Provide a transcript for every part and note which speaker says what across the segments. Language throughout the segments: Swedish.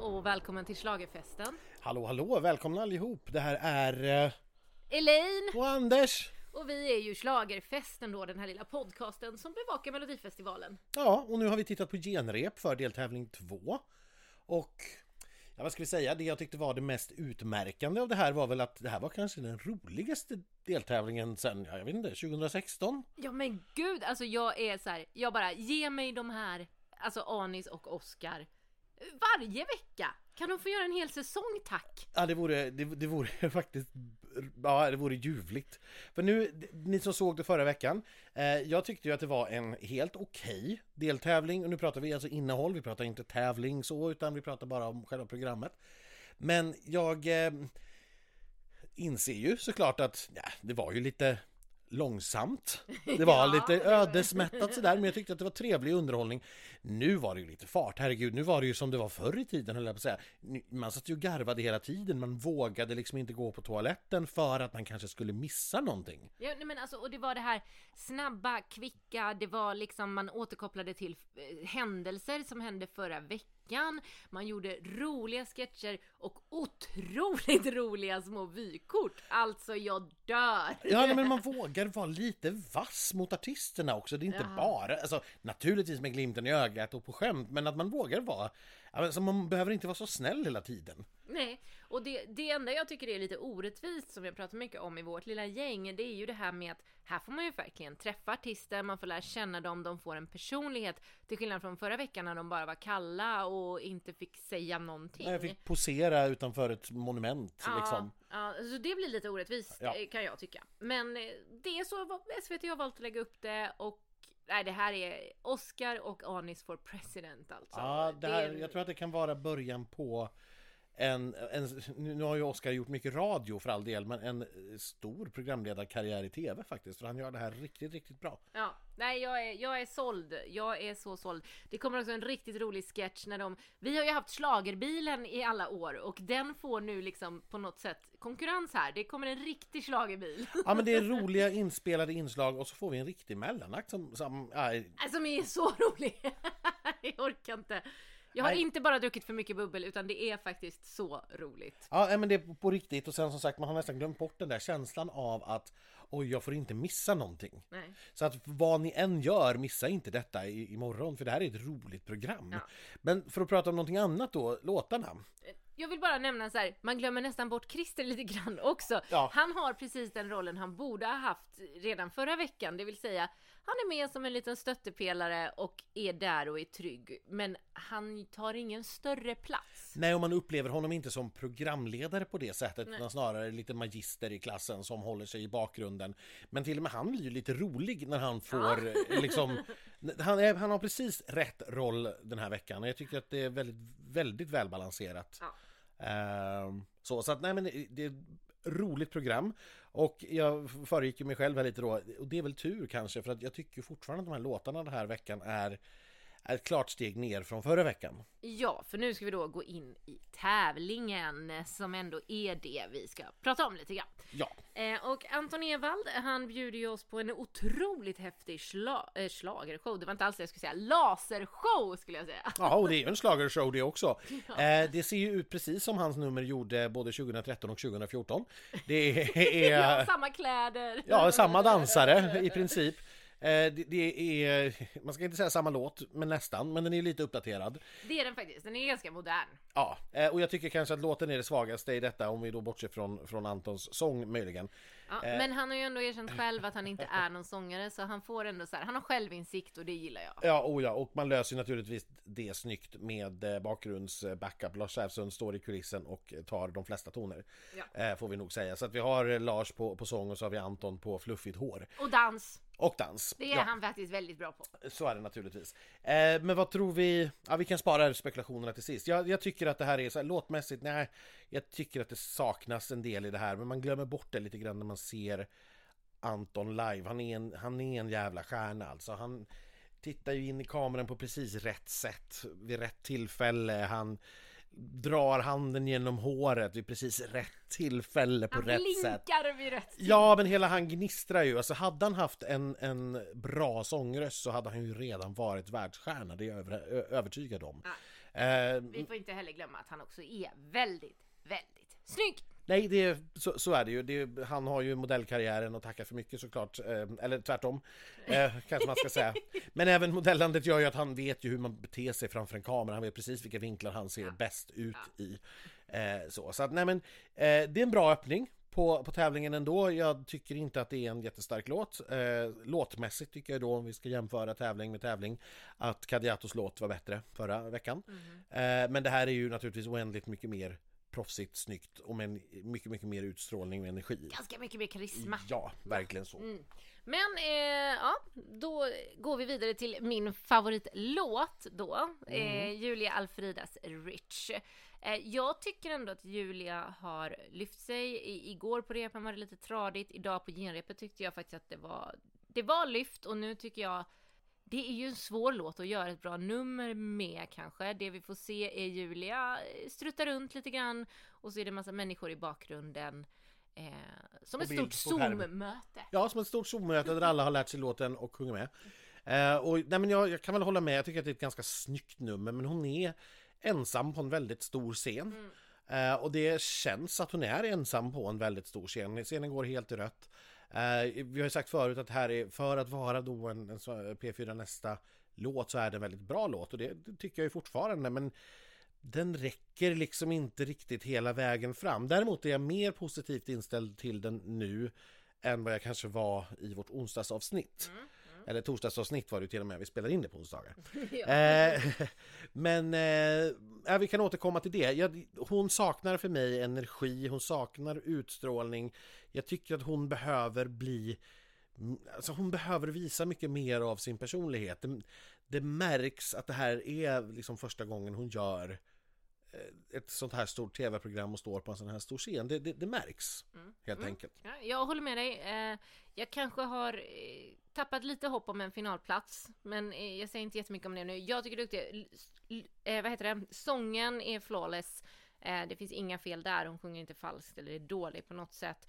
Speaker 1: Och välkommen till Schlagerfesten.
Speaker 2: Hallå hallå, välkomna allihop! Det här är... Eh,
Speaker 1: Elaine!
Speaker 2: och Anders!
Speaker 1: Och vi är ju Schlagerfesten då, den här lilla podcasten som bevakar Melodifestivalen.
Speaker 2: Ja, och nu har vi tittat på genrep för deltävling 2. Och... Ja, vad ska vi säga? Det jag tyckte var det mest utmärkande av det här var väl att det här var kanske den roligaste deltävlingen sen, ja, jag vet inte, 2016?
Speaker 1: Ja men gud, alltså jag är så här, jag bara, ge mig de här, alltså Anis och Oscar varje vecka! Kan de få göra en hel säsong tack?
Speaker 2: Ja, det vore, det, det vore faktiskt Ja, det vore ljuvligt. För nu, ni som såg det förra veckan, eh, jag tyckte ju att det var en helt okej okay deltävling. Och nu pratar vi alltså innehåll, vi pratar inte tävling så, utan vi pratar bara om själva programmet. Men jag eh, inser ju såklart att ja, det var ju lite långsamt. Det var ja, lite ödesmättat sådär, men jag tyckte att det var trevlig underhållning. Nu var det ju lite fart, herregud, nu var det ju som det var förr i tiden höll jag på att säga. Man satt ju och garvade hela tiden, man vågade liksom inte gå på toaletten för att man kanske skulle missa någonting.
Speaker 1: Ja, men alltså, och det var det här snabba, kvicka, det var liksom man återkopplade till eh, händelser som hände förra veckan veckan. Man gjorde roliga sketcher och otroligt roliga små vykort. Alltså, jag dör!
Speaker 2: Ja, men man vågar vara lite vass mot artisterna också. Det är inte ja. bara, alltså naturligtvis med glimten i ögat och på skämt, men att man vågar vara Alltså man behöver inte vara så snäll hela tiden.
Speaker 1: Nej, och det, det enda jag tycker är lite orättvist som jag pratar mycket om i vårt lilla gäng, det är ju det här med att här får man ju verkligen träffa artister, man får lära känna dem, de får en personlighet. Till skillnad från förra veckan när de bara var kalla och inte fick säga någonting. Nej,
Speaker 2: jag fick posera utanför ett monument
Speaker 1: ja,
Speaker 2: liksom.
Speaker 1: Ja, så det blir lite orättvist ja. kan jag tycka. Men eh, det är så SVT har valt att lägga upp det och Nej, det här är Oscar och Anis for president alltså.
Speaker 2: Ja, det här, det... jag tror att det kan vara början på en, en, nu har ju Oscar gjort mycket radio för all del, men en stor programledarkarriär i tv faktiskt, för han gör det här riktigt, riktigt bra.
Speaker 1: Ja, nej, jag är, jag är såld. Jag är så såld. Det kommer också en riktigt rolig sketch när de, vi har ju haft slagerbilen i alla år och den får nu liksom på något sätt konkurrens här. Det kommer en riktig slagerbil.
Speaker 2: Ja, men det är roliga inspelade inslag och så får vi en riktig mellanakt som, som,
Speaker 1: äh... som är så rolig. jag orkar inte. Jag har Nej. inte bara druckit för mycket bubbel utan det är faktiskt så roligt.
Speaker 2: Ja, men det är på riktigt och sen som sagt man har nästan glömt bort den där känslan av att oj, jag får inte missa någonting.
Speaker 1: Nej.
Speaker 2: Så att vad ni än gör, missa inte detta i, imorgon för det här är ett roligt program. Ja. Men för att prata om någonting annat då, låtarna.
Speaker 1: Eh, jag vill bara nämna så här, man glömmer nästan bort Christer lite grann också.
Speaker 2: Ja.
Speaker 1: Han har precis den rollen han borde ha haft redan förra veckan, det vill säga han är med som en liten stöttepelare och är där och är trygg. Men han tar ingen större plats.
Speaker 2: Nej, och man upplever honom inte som programledare på det sättet, utan snarare lite magister i klassen som håller sig i bakgrunden. Men till och med han blir ju lite rolig när han får ja. liksom... Han, är, han har precis rätt roll den här veckan och jag tycker att det är väldigt, väldigt välbalanserat.
Speaker 1: Ja.
Speaker 2: Uh, så, så att nej men det, det roligt program. Och jag föregick ju mig själv här lite då, och det är väl tur kanske, för att jag tycker fortfarande att de här låtarna den här veckan är ett klart steg ner från förra veckan.
Speaker 1: Ja, för nu ska vi då gå in i tävlingen som ändå är det vi ska prata om lite grann.
Speaker 2: Ja.
Speaker 1: Eh, och Anton Ewald, han bjuder ju oss på en otroligt häftig schla äh, schlagershow. Det var inte alls det jag skulle säga. Lasershow skulle jag säga.
Speaker 2: Ja, och det är ju en schlagershow det också. Ja. Eh, det ser ju ut precis som hans nummer gjorde både 2013 och 2014. Det är...
Speaker 1: ja, samma kläder.
Speaker 2: Ja, samma dansare i princip. Eh, det, det, är, man ska inte säga samma låt, men nästan, men den är lite uppdaterad.
Speaker 1: Det är den faktiskt, den är ganska modern.
Speaker 2: Ja, eh, och jag tycker kanske att låten är det svagaste i detta, om vi då bortser från, från Antons sång möjligen.
Speaker 1: Ja, eh. Men han har ju ändå erkänt själv att han inte är någon sångare, så han får ändå så här, han har självinsikt och det gillar jag.
Speaker 2: Ja, oh ja, och man löser naturligtvis det snyggt med bakgrunds-backup. Lars Säfsund står i kulissen och tar de flesta toner,
Speaker 1: ja.
Speaker 2: får vi nog säga. Så att vi har Lars på, på sång och så har vi Anton på fluffigt hår.
Speaker 1: Och dans.
Speaker 2: Och dans.
Speaker 1: Det är ja. han faktiskt väldigt bra på.
Speaker 2: Så är det naturligtvis. Eh, men vad tror vi? Ja, vi kan spara spekulationerna till sist. Jag, jag tycker att det här är så här, låtmässigt, nej, jag tycker att det saknas en del i det här, men man glömmer bort det lite grann när man ser Anton live. Han är en, han är en jävla stjärna alltså. Han tittar ju in i kameran på precis rätt sätt vid rätt tillfälle. Han drar handen genom håret vid precis rätt tillfälle på han rätt sätt.
Speaker 1: Han vid rätt
Speaker 2: tid. Ja, men hela han gnistrar ju. Alltså hade han haft en, en bra sångröst så hade han ju redan varit världsstjärna, det är jag över, övertygad om.
Speaker 1: Ja.
Speaker 2: Eh,
Speaker 1: Vi får inte heller glömma att han också är väldigt, väldigt snygg.
Speaker 2: Nej, det är, så, så är det ju. Det är, han har ju modellkarriären att tacka för mycket såklart. Eh, eller tvärtom, eh, kanske man ska säga. Men även modellandet gör ju att han vet ju hur man beter sig framför en kamera. Han vet precis vilka vinklar han ser bäst ut i. Eh, så så att, nej men, eh, det är en bra öppning på, på tävlingen ändå. Jag tycker inte att det är en jättestark låt. Eh, låtmässigt tycker jag då, om vi ska jämföra tävling med tävling, att Kadiatos låt var bättre förra veckan. Eh, men det här är ju naturligtvis oändligt mycket mer proffsigt, snyggt och med mycket, mycket mer utstrålning och energi.
Speaker 1: Ganska mycket mer karisma.
Speaker 2: Ja, verkligen så.
Speaker 1: Men eh, ja, då går vi vidare till min favoritlåt då. Eh, Julia Alfridas Rich. Eh, jag tycker ändå att Julia har lyft sig. I, igår på repen var det lite tradigt. Idag på genrepet tyckte jag faktiskt att det var, det var lyft och nu tycker jag det är ju en svår låt att göra ett bra nummer med kanske. Det vi får se är Julia eh, strutta runt lite grann och så är det en massa människor i bakgrunden. Eh, som ett stort. Zoom-möte.
Speaker 2: Ja, som ett stort Zoom-möte där alla har lärt sig låten och sjunger med. Eh, och, nej, men jag, jag kan väl hålla med, jag tycker att det är ett ganska snyggt nummer, men hon är ensam på en väldigt stor scen. Eh, och det känns att hon är ensam på en väldigt stor scen. Scenen går helt i rött. Eh, vi har ju sagt förut att här är, för att vara då en, en så- P4 nästa låt så är det en väldigt bra låt och det, det tycker jag ju fortfarande men den räcker liksom inte riktigt hela vägen fram. Däremot är jag mer positivt inställd till den nu än vad jag kanske var i vårt onsdagsavsnitt. Eller torsdagsavsnitt var det ju till och med, vi spelar in det på onsdagar. Eh, men eh, vi kan återkomma till det. Jag, hon saknar för mig energi, hon saknar utstrålning. Jag tycker att hon behöver bli... Alltså hon behöver visa mycket mer av sin personlighet. Det, det märks att det här är liksom första gången hon gör eh, ett sånt här stort tv-program och står på en sån här stor scen. Det, det, det märks helt enkelt.
Speaker 1: Ja, jag håller med dig. Eh, jag kanske har eh, tappat lite hopp om en finalplats, men eh, jag säger inte jättemycket om det nu. Jag tycker du är duktig. eh, vad heter det? Sången är flawless. Eh, det finns inga fel där. Hon sjunger inte falskt eller är dålig på något sätt.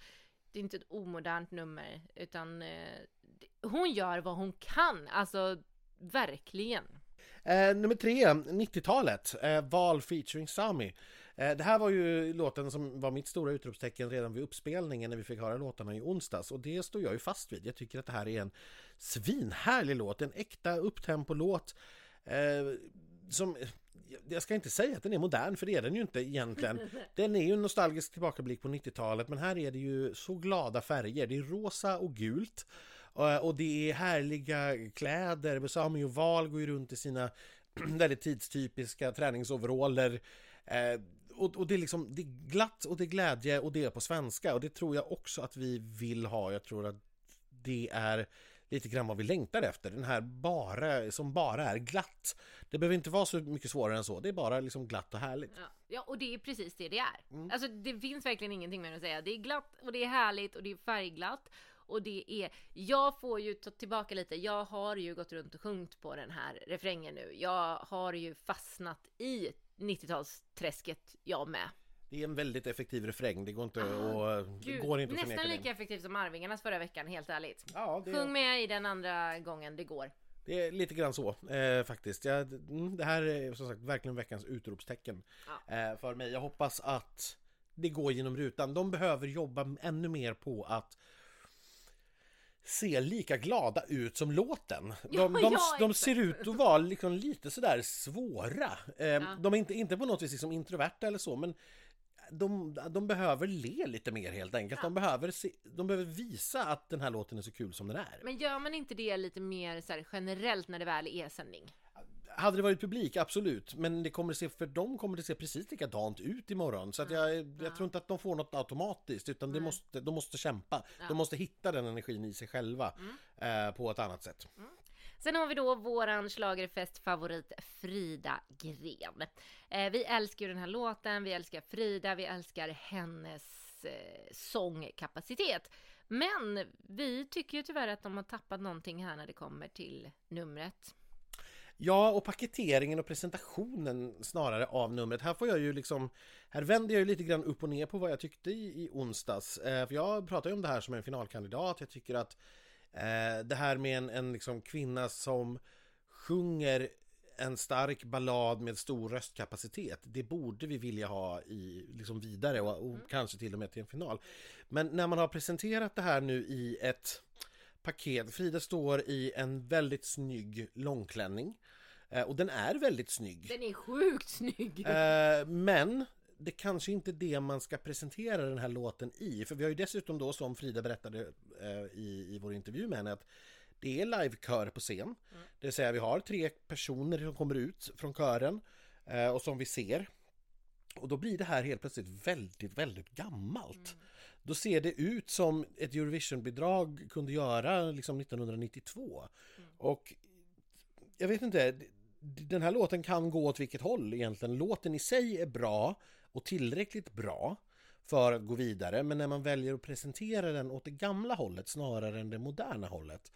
Speaker 1: Det är inte ett omodernt nummer, utan eh, hon gör vad hon kan. Alltså, verkligen.
Speaker 2: Eh, nummer tre, 90-talet. Eh, Val featuring Sami. Eh, det här var ju låten som var mitt stora utropstecken redan vid uppspelningen när vi fick höra låtarna i onsdags och det står jag ju fast vid. Jag tycker att det här är en svinhärlig låt, en äkta upptempo-låt eh, som jag ska inte säga att den är modern, för det är den ju inte egentligen. Den är ju en nostalgisk tillbakablick på 90-talet, men här är det ju så glada färger. Det är rosa och gult. Eh, Och det är härliga kläder. Sami och Val går ju runt i sina väldigt tidstypiska träningsoveraller. Och, och det är liksom det är glatt och det är glädje och det är på svenska. Och det tror jag också att vi vill ha. Jag tror att det är lite grann vad vi längtar efter. Den här bara, som bara är glatt. Det behöver inte vara så mycket svårare än så. Det är bara liksom glatt och härligt.
Speaker 1: Ja, ja och det är precis det det är.
Speaker 2: Mm.
Speaker 1: Alltså det finns verkligen ingenting mer att säga. Det är glatt och det är härligt och det är färgglatt. Och det är, jag får ju ta tillbaka lite, jag har ju gått runt och sjungit på den här refrängen nu. Jag har ju fastnat i 90-talsträsket jag med.
Speaker 2: Det är en väldigt effektiv refräng. Det går inte,
Speaker 1: Ah,
Speaker 2: att, det går inte att
Speaker 1: nästan lika
Speaker 2: det.
Speaker 1: effektivt som Arvingarnas förra veckan, helt ärligt.
Speaker 2: Ja, det,
Speaker 1: Sjung med i den andra gången, det går.
Speaker 2: Det är lite grann så eh, faktiskt. Jag, mm, det här är som sagt verkligen veckans utropstecken eh, för mig. Jag hoppas att det går genom rutan. De behöver jobba ännu mer på att se lika glada ut som låten. De,
Speaker 1: Ja,
Speaker 2: de,
Speaker 1: ja,
Speaker 2: de
Speaker 1: exakt.
Speaker 2: ser ut att vara liksom lite sådär svåra. Eh, De är inte, inte på något vis liksom introverta eller så men de, de behöver le lite mer helt enkelt. De, behöver se, de behöver visa att den här låten är så kul som den är.
Speaker 1: Men gör man inte det lite mer så generellt när det väl är sändning?
Speaker 2: Hade det varit publik, absolut. Men det kommer se, för dem kommer det se precis likadant ut imorgon. Så att jag, jag tror inte att de får något automatiskt, utan det måste, de måste kämpa. De måste hitta den energin i sig själva eh, på ett annat sätt.
Speaker 1: Sen har vi då våran schlagerfest-favorit Frida Gren. Eh, vi älskar ju den här låten, vi älskar Frida, vi älskar hennes eh, sångkapacitet. Men vi tycker ju tyvärr att de har tappat någonting här när det kommer till numret.
Speaker 2: Ja, och paketeringen och presentationen snarare av numret. Här får jag ju liksom... Här vänder jag ju lite grann upp och ner på vad jag tyckte i, i onsdags. Eh, för jag pratar ju om det här som en finalkandidat. Jag tycker att eh, det här med en, en liksom kvinna som sjunger en stark ballad med stor röstkapacitet. Det borde vi vilja ha i, liksom vidare och, och mm. kanske till och med till en final. Men när man har presenterat det här nu i ett paket. Frida står i en väldigt snygg långklänning. Eh, och den är väldigt snygg.
Speaker 1: Den är sjukt snygg!
Speaker 2: Eh, men det kanske inte är det man ska presentera den här låten i. För vi har ju dessutom då, som Frida berättade eh, i, i vår intervju med henne, att det är livekör på scen. Mm. Det vill säga vi har tre personer som kommer ut från kören och som vi ser. Och då blir det här helt plötsligt väldigt, väldigt gammalt. Mm. Då ser det ut som ett Eurovision-bidrag kunde göra liksom 1992. Mm. Och jag vet inte, den här låten kan gå åt vilket håll egentligen. Låten i sig är bra och tillräckligt bra för att gå vidare, men när man väljer att presentera den åt det gamla hållet snarare än det moderna hållet.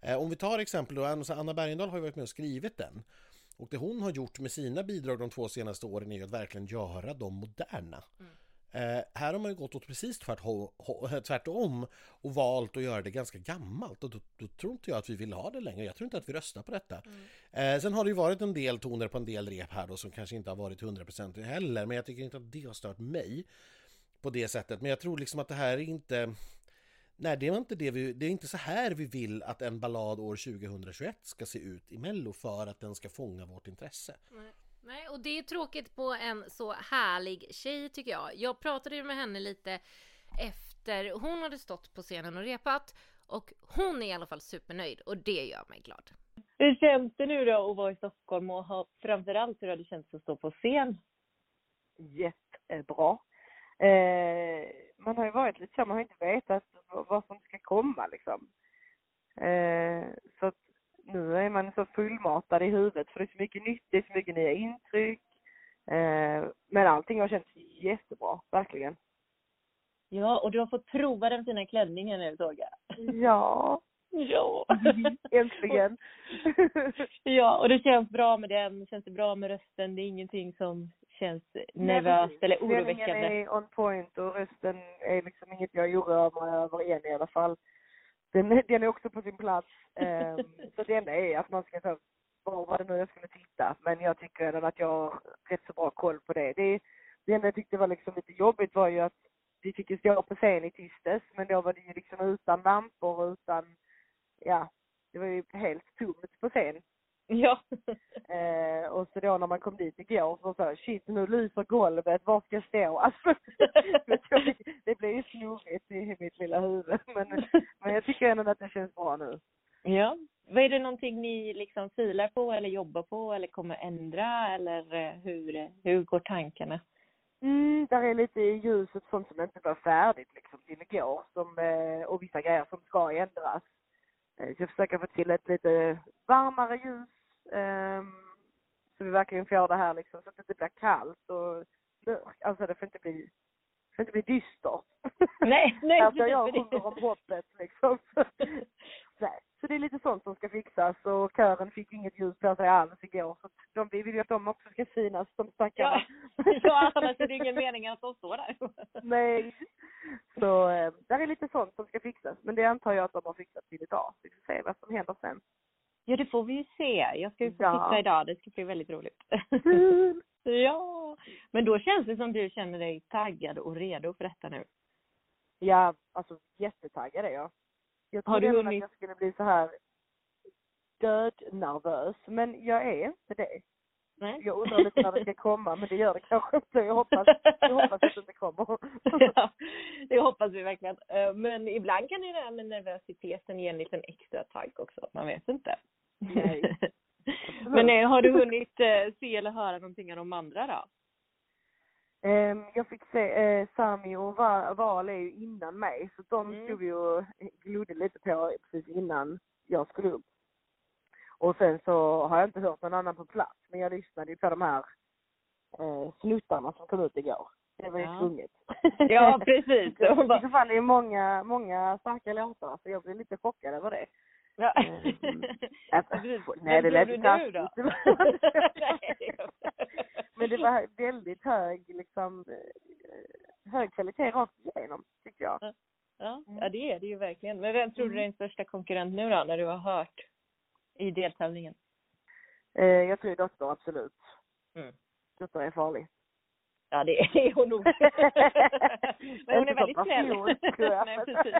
Speaker 2: Eh, om vi tar exempel då, Anna Bergendahl har ju varit med och skrivit den. Och det hon har gjort med sina bidrag de två senaste åren är ju att verkligen göra dem moderna. Mm. Eh, här har man ju gått åt precis tvärtom och valt att göra det ganska gammalt och då, då, tror inte jag att vi vill ha det längre. Jag tror inte att vi röstar på detta. Mm. Eh, sen har det ju varit en del toner på en del rep här då som kanske inte har varit hundraprocentiga heller men jag tycker inte att det har stört mig på det sättet. Men jag tror liksom att det här är inte Nej, det är inte det vi, det är inte så här vi vill att en ballad år 2021 ska se ut i Mello för att den ska fånga vårt intresse.
Speaker 1: Nej. Nej, och det är tråkigt på en så härlig tjej tycker jag. Jag pratade ju med henne lite efter hon hade stått på scenen och repat och hon är i alla fall supernöjd och det gör mig glad.
Speaker 3: Hur känns det nu då att vara i Stockholm och ha, framförallt hur har det känts att stå på scen?
Speaker 4: Jättebra. Eh, man har ju varit lite så, man har inte vetat vad som ska komma liksom. Eh, så att nu är man fullmatad i huvudet för det är så mycket nytt, det är så mycket nya intryck. Eh, men allting har känts jättebra, verkligen.
Speaker 3: Ja, och du har fått prova den fina klänningen nu jag.
Speaker 4: Ja.
Speaker 3: Ja.
Speaker 4: Äntligen.
Speaker 3: ja, och det känns bra med den, känns det bra med rösten, det är ingenting som känns nervöst eller oroväckande.
Speaker 4: Klänningen är on point och rösten är liksom inget jag oroar mig över än i alla fall den, den är också på sin plats. Um, så det enda är att man ska ta, var var det nu jag skulle titta? Men jag tycker ändå att jag har rätt så bra koll på det. Det, det enda jag tyckte var liksom lite jobbigt var ju att vi fick ju stå på scen i tisdags, men då var det ju liksom utan lampor och utan, ja, det var ju helt tomt på scen.
Speaker 3: Ja.
Speaker 4: Eh, och så då när man kom dit igår så sa shit nu lyser golvet, var ska jag stå? Alltså, det blev ju snurrigt i mitt lilla huvud. Men, men jag tycker ändå att det känns bra nu.
Speaker 3: Ja. Vad är det någonting ni liksom filar på eller jobbar på eller kommer ändra eller eh, hur, hur går tankarna?
Speaker 4: Mm, där är lite i ljuset sånt som inte var färdigt liksom till igår som, eh, och vissa grejer som ska ändras. Eh, så jag försöker få till ett lite varmare ljus Um, så vi verkligen får det här liksom så att det inte blir kallt och alltså det får inte bli det får inte bli dystert.
Speaker 3: Nej, nej.
Speaker 4: alltså jag sjunger om hoppet liksom. nej. Så det är lite sånt som ska fixas och kören fick inget ljus på sig alls igår så de, vi vill ju att de också ska synas, de stackarna.
Speaker 3: Ja, ja annars är det ingen mening att de står där.
Speaker 4: nej. Så eh, där är lite sånt som ska fixas men det antar jag att de har fixat till idag. Vi får se vad som händer sen.
Speaker 3: Ja, det får vi ju se. Jag ska ju få ja. titta idag. Det ska bli väldigt roligt. ja. Men då känns det som du känner dig taggad och redo för detta nu.
Speaker 4: Ja, alltså jättetaggad är jag. Jag trodde hunnit... att jag skulle bli så här dödnervös, men jag är inte det. Nej. Jag undrar lite när det ska komma, men det gör det kanske inte. Jag hoppas, jag hoppas att det inte kommer.
Speaker 3: ja, det hoppas vi verkligen. Eh, men ibland kan ju det här med nervositeten ge en liten extra tagg också. Man vet inte. Nej. Men nej, har du hunnit eh, se eller höra någonting av de andra då?
Speaker 4: Um, jag fick se, uh, Sami och Val är ju innan mig, så de mm. stod ju och glodde lite på precis innan jag skulle upp. Och sen så har jag inte hört någon annan på plats, men jag lyssnade ju på de här uh, snuttarna som kom ut igår. Det var ju ja. tvunget.
Speaker 3: Ja, precis.
Speaker 4: I så fall är det många, många starka låtar, så jag blev lite chockad över det. Ja. Mm. Alltså, nej, det lät
Speaker 3: taskigt.
Speaker 4: Men det var väldigt hög, liksom, eh, hög kvalitet rakt igenom, tycker jag.
Speaker 3: Ja. Ja, mm. ja, det är det ju verkligen. Men vem tror du är mm. din största konkurrent nu då, när du har hört i deltävlingen?
Speaker 4: Eh, jag tror Dotter, absolut.
Speaker 3: Mm.
Speaker 4: Dotter är farlig.
Speaker 3: Ja, det är hon nog. men hon är
Speaker 4: Inte
Speaker 3: väldigt snäll. Nej, precis.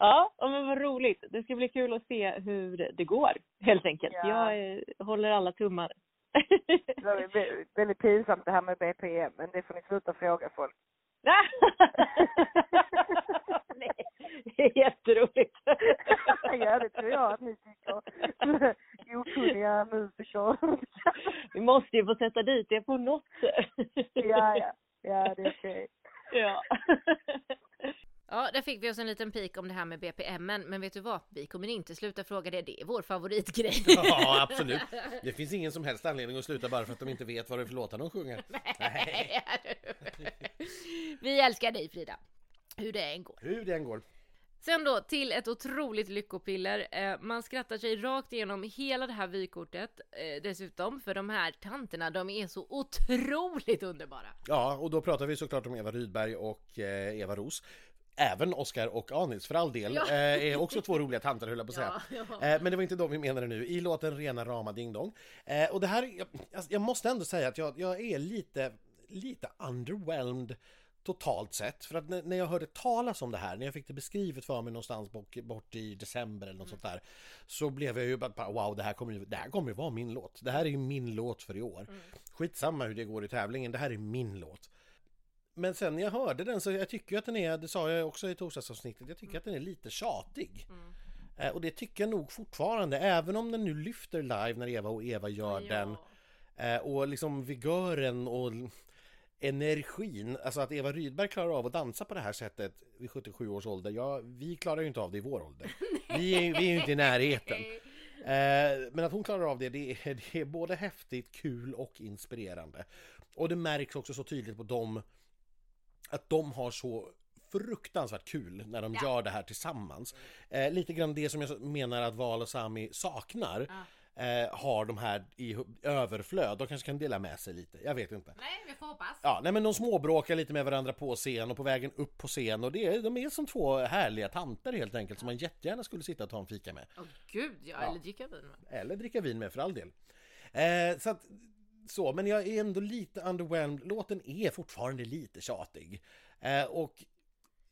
Speaker 3: Ja, men vad roligt. Det ska bli kul att se hur det går, helt enkelt.
Speaker 4: Ja.
Speaker 3: Jag eh, håller alla tummar.
Speaker 4: Det var vä- väldigt pinsamt det här med BPM, men det får ni sluta fråga folk.
Speaker 3: Nej, det är jätteroligt.
Speaker 4: ja, det tror jag att ni tycker. Okunniga musiker.
Speaker 3: Vi måste ju få sätta dit det på något sätt.
Speaker 4: ja, ja. Ja, det är okej.
Speaker 3: Ja.
Speaker 1: Ja, där fick vi oss en liten pik om det här med BPM, men vet du vad? Vi kommer inte sluta fråga det, det är vår favoritgrej.
Speaker 2: Ja, absolut. Det finns ingen som helst anledning att sluta bara för att de inte vet vad det är för låtar de sjunger.
Speaker 1: Nej. Vi älskar dig Frida, hur det än går.
Speaker 2: Hur det än går.
Speaker 1: Sen då till ett otroligt lyckopiller. Eh, man skrattar sig rakt igenom hela det här vykortet eh, dessutom, för de här tanterna, de är så otroligt underbara.
Speaker 2: Ja, och då pratar vi såklart om Eva Rydberg och eh, Eva Ros. Även Oscar och Anis för all del.
Speaker 1: Ja.
Speaker 2: Eh, är också två roliga tanter höll jag på att säga.
Speaker 1: Ja, ja.
Speaker 2: Eh, men det var inte de vi menade nu. I låten Rena rama ding dong. Eh, och det här, jag, jag måste ändå säga att jag, jag är lite, lite underwhelmed totalt sett. För att när, jag hörde talas om det här, när jag fick det beskrivet för mig någonstans bort, bort i december eller något sånt där. Så blev jag ju bara wow, det här kommer ju, det här kommer ju vara min låt. Det här är ju min låt för i år. Skitsamma hur det går i tävlingen, det här är min låt. Men sen när jag hörde den så jag tycker att den är, det sa jag också i torsdagsavsnittet, jag tycker att den är lite tjatig. Eh, och det tycker jag nog fortfarande, även om den nu lyfter live när Eva och Eva gör den. Eh, och liksom vigören och energin, alltså att Eva Rydberg klarar av att dansa på det här sättet vid 77 års ålder, ja, vi klarar ju inte av det i vår ålder. Vi är, vi är ju inte i närheten. Eh, men att hon klarar av det, det är, det är både häftigt, kul och inspirerande. Och det märks också så tydligt på dem att de har så fruktansvärt kul när de
Speaker 1: Ja.
Speaker 2: gör det här tillsammans. Eh, lite grann det som jag menar att Val och Sami saknar eh, har de här i överflöd. De kanske kan dela med sig lite, jag vet inte.
Speaker 1: Nej, vi får hoppas.
Speaker 2: Ja, nej men de småbråkar lite med varandra på scen och på vägen upp på scen och det är, de är som två härliga tanter helt enkelt som man jättegärna skulle sitta och ta en fika med.
Speaker 1: Åh gud, ja,
Speaker 2: Ja.
Speaker 1: eller dricka vin med.
Speaker 2: Eller dricka vin med för all del. Eh, så att, så, men jag är ändå lite underwhelmed. Låten är fortfarande lite tjatig. Eh, och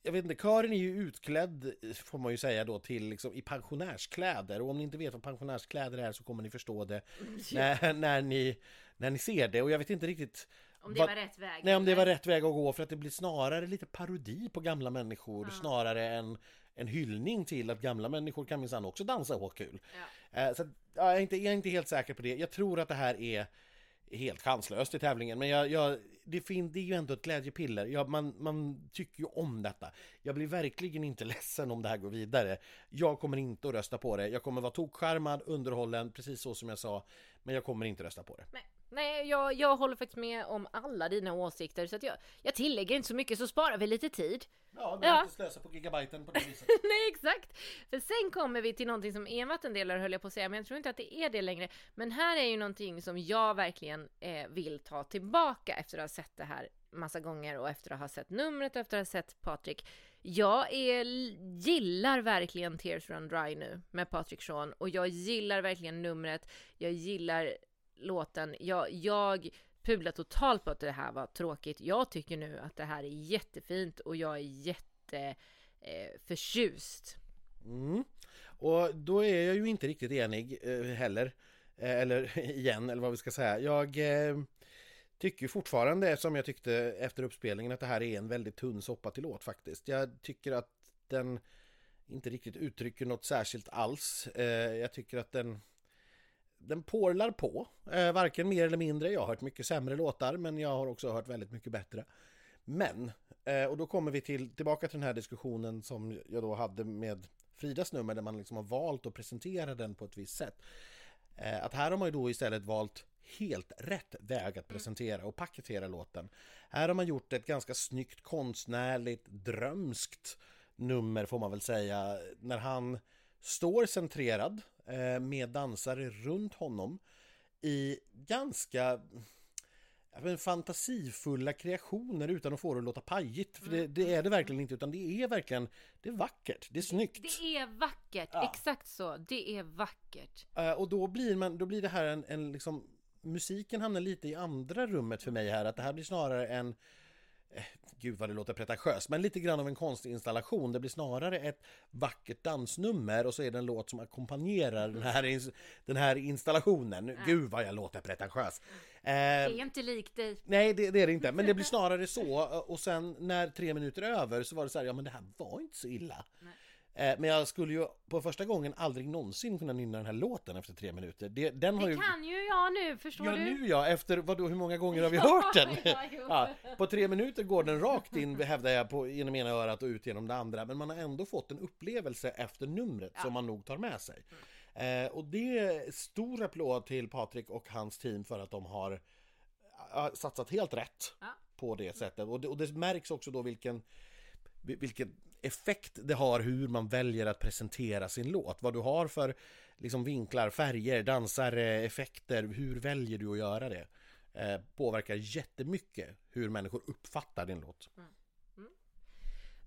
Speaker 2: jag vet inte, kören är ju utklädd får man ju säga då till liksom i pensionärskläder och om ni inte vet vad pensionärskläder är så kommer ni förstå det när, när, ni, när ni ser det och jag vet inte riktigt
Speaker 1: Om det var rätt väg.
Speaker 2: Nej, om det var rätt väg att gå för att det blir snarare lite parodi på gamla människor snarare än en hyllning till att gamla människor kan minsann också dansa och ha kul.
Speaker 1: Ja.
Speaker 2: Eh, Så ja, jag, är inte, jag är inte helt säker på det. Jag tror att det här är helt chanslöst i tävlingen men jag, jag, det, fin, det är ju ändå ett glädjepiller. Jag, man, man tycker ju om detta. Jag blir verkligen inte ledsen om det här går vidare. Jag kommer inte att rösta på det. Jag kommer vara tokskärmad, underhållen, precis så som jag sa. Men jag kommer inte rösta på det.
Speaker 1: Nej, nej jag, jag håller faktiskt med om alla dina åsikter så att jag, jag tillägger inte så mycket så sparar vi lite tid.
Speaker 2: Ja,
Speaker 1: men Ja.
Speaker 2: inte slösa på gigabyten på det viset.
Speaker 1: Nej exakt! För sen kommer vi till någonting som är en vattendelare höll jag på att säga, men jag tror inte att det är det längre. Men här är ju någonting som jag verkligen eh, vill ta tillbaka efter att ha sett det här massa gånger och efter att ha sett numret och efter att ha sett Patrik. Jag är, gillar verkligen Tears Run Dry nu med Patrik Sean och jag gillar verkligen numret, jag gillar låten, jag, jag pudlar totalt på att det här var tråkigt. Jag tycker nu att det här är jättefint och jag är jätteförtjust eh.
Speaker 2: Mm. Och då är jag ju inte riktigt enig eh, heller. Eh, eller igen, eller vad vi ska säga. Jag eh, tycker fortfarande, som jag tyckte efter uppspelningen, att det här är en väldigt tunn soppa till låt faktiskt. Jag tycker att den inte riktigt uttrycker något särskilt alls. Eh, jag tycker att den den porlar på, eh, varken mer eller mindre. Jag har hört mycket sämre låtar, men jag har också hört väldigt mycket bättre. Men, eh, och då kommer vi till, tillbaka till den här diskussionen som jag då hade med Fridas nummer där man liksom har valt att presentera den på ett visst sätt. Eh, att här har man ju då istället valt helt rätt väg att presentera och paketera låten. Här har man gjort ett ganska snyggt konstnärligt drömskt nummer får man väl säga när han står centrerad med dansare runt honom i ganska men, fantasifulla kreationer utan att få det att låta pajigt. För det, det, är det verkligen inte, utan det är verkligen det är vackert, det är snyggt.
Speaker 1: Det är vackert, ja. exakt så. Det är vackert.
Speaker 2: Uh, och då blir, man, då blir det här en, en liksom, musiken hamnar lite i andra rummet för mig här, att det här blir snarare en Eh, gud vad det låter pretentiöst, men lite grann av en konstinstallation. Det blir snarare ett vackert dansnummer och så är det en låt som ackompanjerar den här, den här installationen. Ja. Gud vad jag låter pretentiös.
Speaker 1: det är inte likt dig.
Speaker 2: Nej, det, det, är det inte, men det blir snarare så. Och sen när tre minuter är över så var det så här, ja men det här var inte så illa. Nej. Eh, men jag skulle ju på första gången aldrig någonsin kunna nynna den här låten efter tre minuter.
Speaker 1: Det, den har det ju... kan ju jag nu, förstår
Speaker 2: ja,
Speaker 1: du?
Speaker 2: Ja, nu ja. Efter vadå, hur många gånger har vi hört den? ja, på tre minuter går den rakt in, hävdar jag, på, genom ena örat och ut genom det andra. Men man har ändå fått en upplevelse efter numret ja. som man nog tar med sig. Mm. Eh, och det är stor applåd till Patrik och hans team för att de har satsat helt rätt på det sättet. Och det, och det märks också då vilken vilken effekt det har hur man väljer att presentera sin låt. Vad du har för liksom, vinklar, färger, dansare, effekter. Hur väljer du att göra det? Eh, påverkar jättemycket hur människor uppfattar din låt. Mm.
Speaker 1: Mm.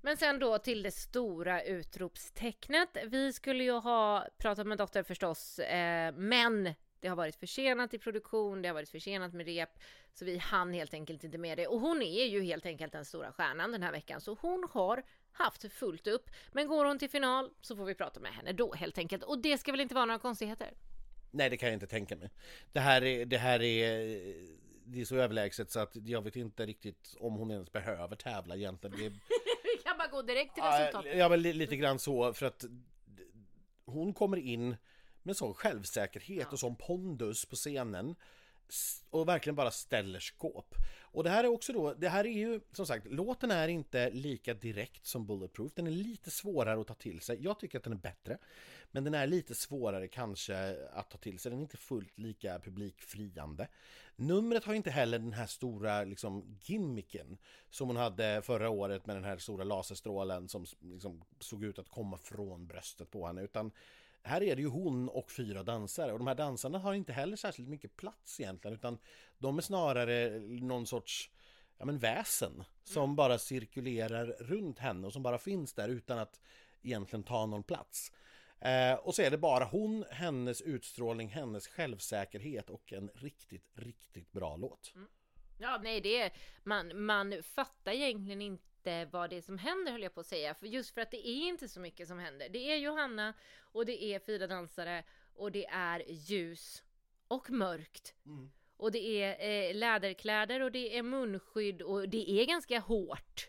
Speaker 1: Men sen då till det stora utropstecknet. Vi skulle ju ha pratat med Dotter förstås, eh, men det har varit försenat i produktion, det har varit försenat med rep, så vi hann helt enkelt inte med det. Och hon är ju helt enkelt den stora stjärnan den här veckan, så hon har haft fullt upp. Men går hon till final så får vi prata med henne då helt enkelt. Och det ska väl inte vara några konstigheter?
Speaker 2: Nej, det kan jag inte tänka mig. Det här är, det här är, det är så överlägset så att jag vet inte riktigt om hon ens behöver tävla egentligen. Det...
Speaker 1: vi kan bara gå direkt till resultat.
Speaker 2: Ja, men lite grann så för att hon kommer in med sån självsäkerhet ja. och sån pondus på scenen och verkligen bara ställer skåp. Och det här är också då, det här är ju som sagt, låten är inte lika direkt som Bulletproof, den är lite svårare att ta till sig. Jag tycker att den är bättre, men den är lite svårare kanske att ta till sig, den är inte fullt lika publikfriande. Numret har inte heller den här stora liksom, gimmicken som hon hade förra året med den här stora laserstrålen som liksom, såg ut att komma från bröstet på henne, utan här är det ju hon och fyra dansare och de här dansarna har inte heller särskilt mycket plats egentligen utan de är snarare någon sorts ja, men väsen som mm. bara cirkulerar runt henne och som bara finns där utan att egentligen ta någon plats. Eh, och så är det bara hon, hennes utstrålning, hennes självsäkerhet och en riktigt, riktigt bra låt. Mm.
Speaker 1: Ja, nej, det är, man, man fattar egentligen inte inte vad det är som händer höll jag på att säga. För just för att det är inte så mycket som händer. Det är Johanna och det är fyra dansare och det är ljus och mörkt. Mm. Och det är eh, läderkläder och det är munskydd och det är ganska hårt.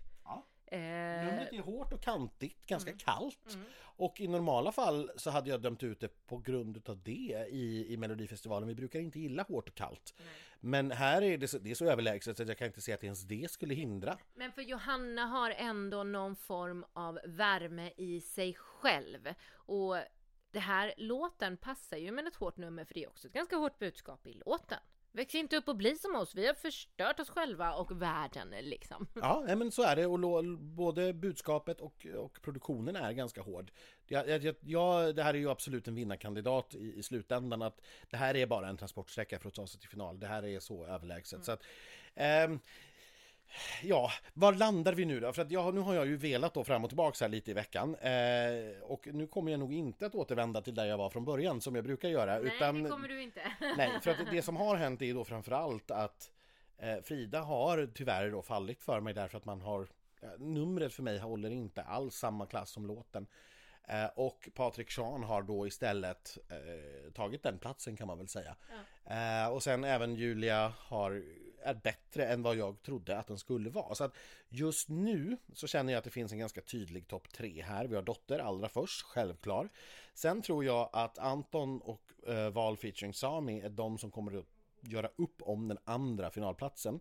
Speaker 2: Ja. Eh... Numret är hårt och kantigt, ganska mm. kallt. Mm. Och i normala fall så hade jag dömt ut det på grund av det i, i Melodifestivalen. Vi brukar inte gilla hårt och kallt. Nej. Men här är det så, det är så överlägset så att jag kan inte se att ens det skulle hindra.
Speaker 1: Men för Johanna har ändå någon form av värme i sig själv. Och det här låten passar ju med ett hårt nummer för det är också ett ganska hårt budskap i låten. Väx inte upp och bli som oss, vi har förstört oss själva och världen liksom.
Speaker 2: Ja, men så är det och både budskapet och, och produktionen är ganska hård. Jag, jag, jag, det här är ju absolut en vinnarkandidat i, i slutändan att det här är bara en transportsträcka för att ta sig till final. Det här är så överlägset. Mm. Så att, eh, Ja, var landar vi nu då? För att jag, nu har jag ju velat då fram och tillbaka här lite i veckan eh, Och nu kommer jag nog inte att återvända till där jag var från början som jag brukar göra
Speaker 1: Nej, utan, det kommer du inte
Speaker 2: Nej, för att det som har hänt är då framförallt att eh, Frida har tyvärr då fallit för mig därför att man har eh, Numret för mig håller inte alls samma klass som låten eh, och Patrik Sean har då istället eh, tagit den platsen kan man väl säga. Ja. Eh, och sen även Julia har är bättre än vad jag trodde att den skulle vara. Så att just nu så känner jag att det finns en ganska tydlig topp tre här. Vi har Dotter allra först, självklar. Sen tror jag att Anton och eh, Val featuring Sami är de som kommer att göra upp om den andra finalplatsen.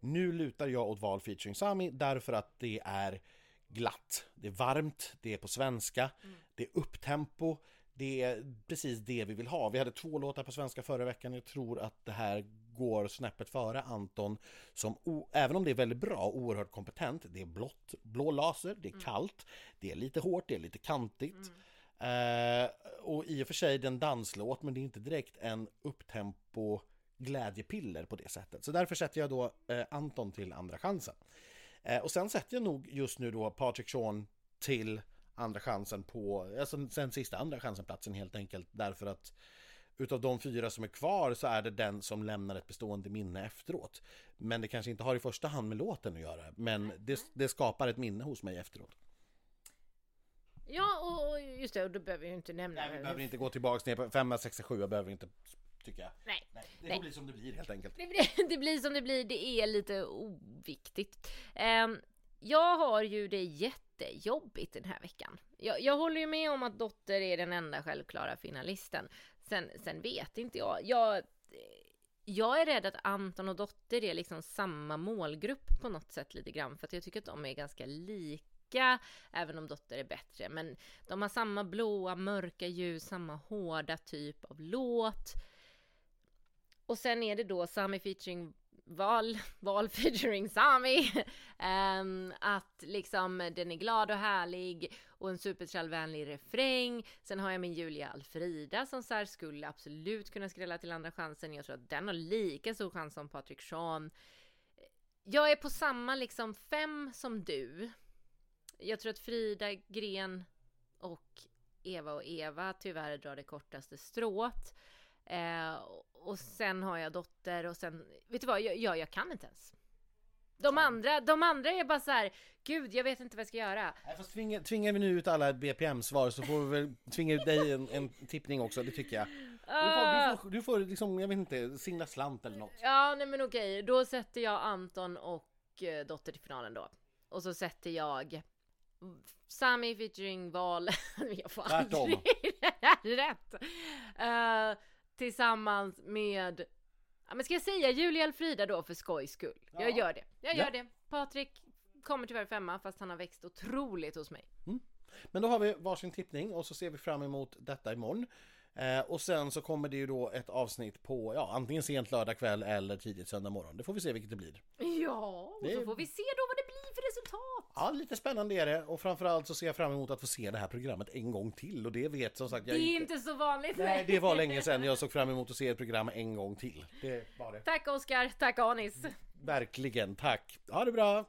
Speaker 2: Nu lutar jag åt Val featuring Sami därför att det är glatt, det är varmt, det är på svenska, mm. det är upptempo, det är precis det vi vill ha. Vi hade två låtar på svenska förra veckan. Jag tror att det här går snäppet före Anton som, även om det är väldigt bra, oerhört kompetent. Det är blått, blå laser, det är mm. kallt, det är lite hårt, det är lite kantigt. Mm. Eh, och i och för sig den danslåt, men det är inte direkt en upptempo glädjepiller på det sättet. Så därför sätter jag då eh, Anton till andra chansen. Eh, och sen sätter jag nog just nu då Patrik Sean till andra chansen på, alltså sen sista andra chansen-platsen helt enkelt därför att utav de fyra som är kvar så är det den som lämnar ett bestående minne efteråt. Men det kanske inte har i första hand med låten att göra, men det, det skapar ett minne hos mig efteråt.
Speaker 1: Ja, och- och just det, och då behöver vi ju inte nämna
Speaker 2: Nej, vi behöver inte gå tillbaks ner på 5, 6, 7, behöver vi inte tycker jag.
Speaker 1: Nej.
Speaker 2: Nej, det
Speaker 1: Nej.
Speaker 2: får bli som det blir helt enkelt.
Speaker 1: Det blir, det blir som det blir, det är lite oviktigt. Ehm, jag har ju det jättejobbigt den här veckan. Jag, jag håller ju med om att Dotter är den enda självklara finalisten. Sen, sen vet inte jag. jag. Jag är rädd att Anton och Dotter är liksom samma målgrupp på något sätt lite grann. För att jag tycker att de är ganska lika, även om Dotter är bättre. Men de har samma blåa, mörka ljus, samma hårda typ av låt. Och sen är det då Sami featuring Val, Val featuring Sami. um, att liksom den är glad och härlig och en superkärlvänlig refräng. Sen har jag min Julia Alfrida som så här skulle absolut kunna skrälla till andra chansen. Jag tror att den har lika stor chans som Patrik Sean. Jag är på samma liksom fem som du. Jag tror att Frida Gren och Eva och Eva tyvärr drar det kortaste strået. Eh, och sen har jag dotter och sen, vet du vad, jag, jag, jag kan inte ens. De andra, de andra är bara så här, gud jag vet inte vad jag ska göra.
Speaker 2: Nej, fast tvingar, tvingar vi nu ut alla BPM-svar så får vi väl tvinga ut dig en, en tippning också, det tycker jag. Du får, du får, du får liksom, jag vet inte, singla slant eller något.
Speaker 1: Ja, nej men okej, då sätter jag Anton och eh, dotter till finalen då. Och så sätter jag Sami featuring Val, jag får aldrig det här rätt. Eh, tillsammans med, ja men ska jag säga Julia Elfrida då för skojs skull? Jag
Speaker 2: Ja.
Speaker 1: gör det, jag
Speaker 2: Ja.
Speaker 1: gör det. Patrik kommer tyvärr femma fast han har växt otroligt hos mig.
Speaker 2: Men då har vi varsin tippning och så ser vi fram emot detta imorgon. Eh, och sen så kommer det ju då ett avsnitt på, ja, antingen sent lördag kväll eller tidigt söndag morgon. Det får vi se vilket det blir.
Speaker 1: Ja, och
Speaker 2: Det-
Speaker 1: så får vi se då vad det för resultat.
Speaker 2: Ja, lite spännande är det och framförallt så ser jag fram emot att få se det här programmet en gång till och det vet som sagt
Speaker 1: Det
Speaker 2: jag
Speaker 1: är inte så vanligt.
Speaker 2: Nej, det var länge sedan jag såg fram emot att se ett program en gång till. Det var det.
Speaker 1: Tack Oskar, tack Anis.
Speaker 2: Verkligen, tack. Ha det bra!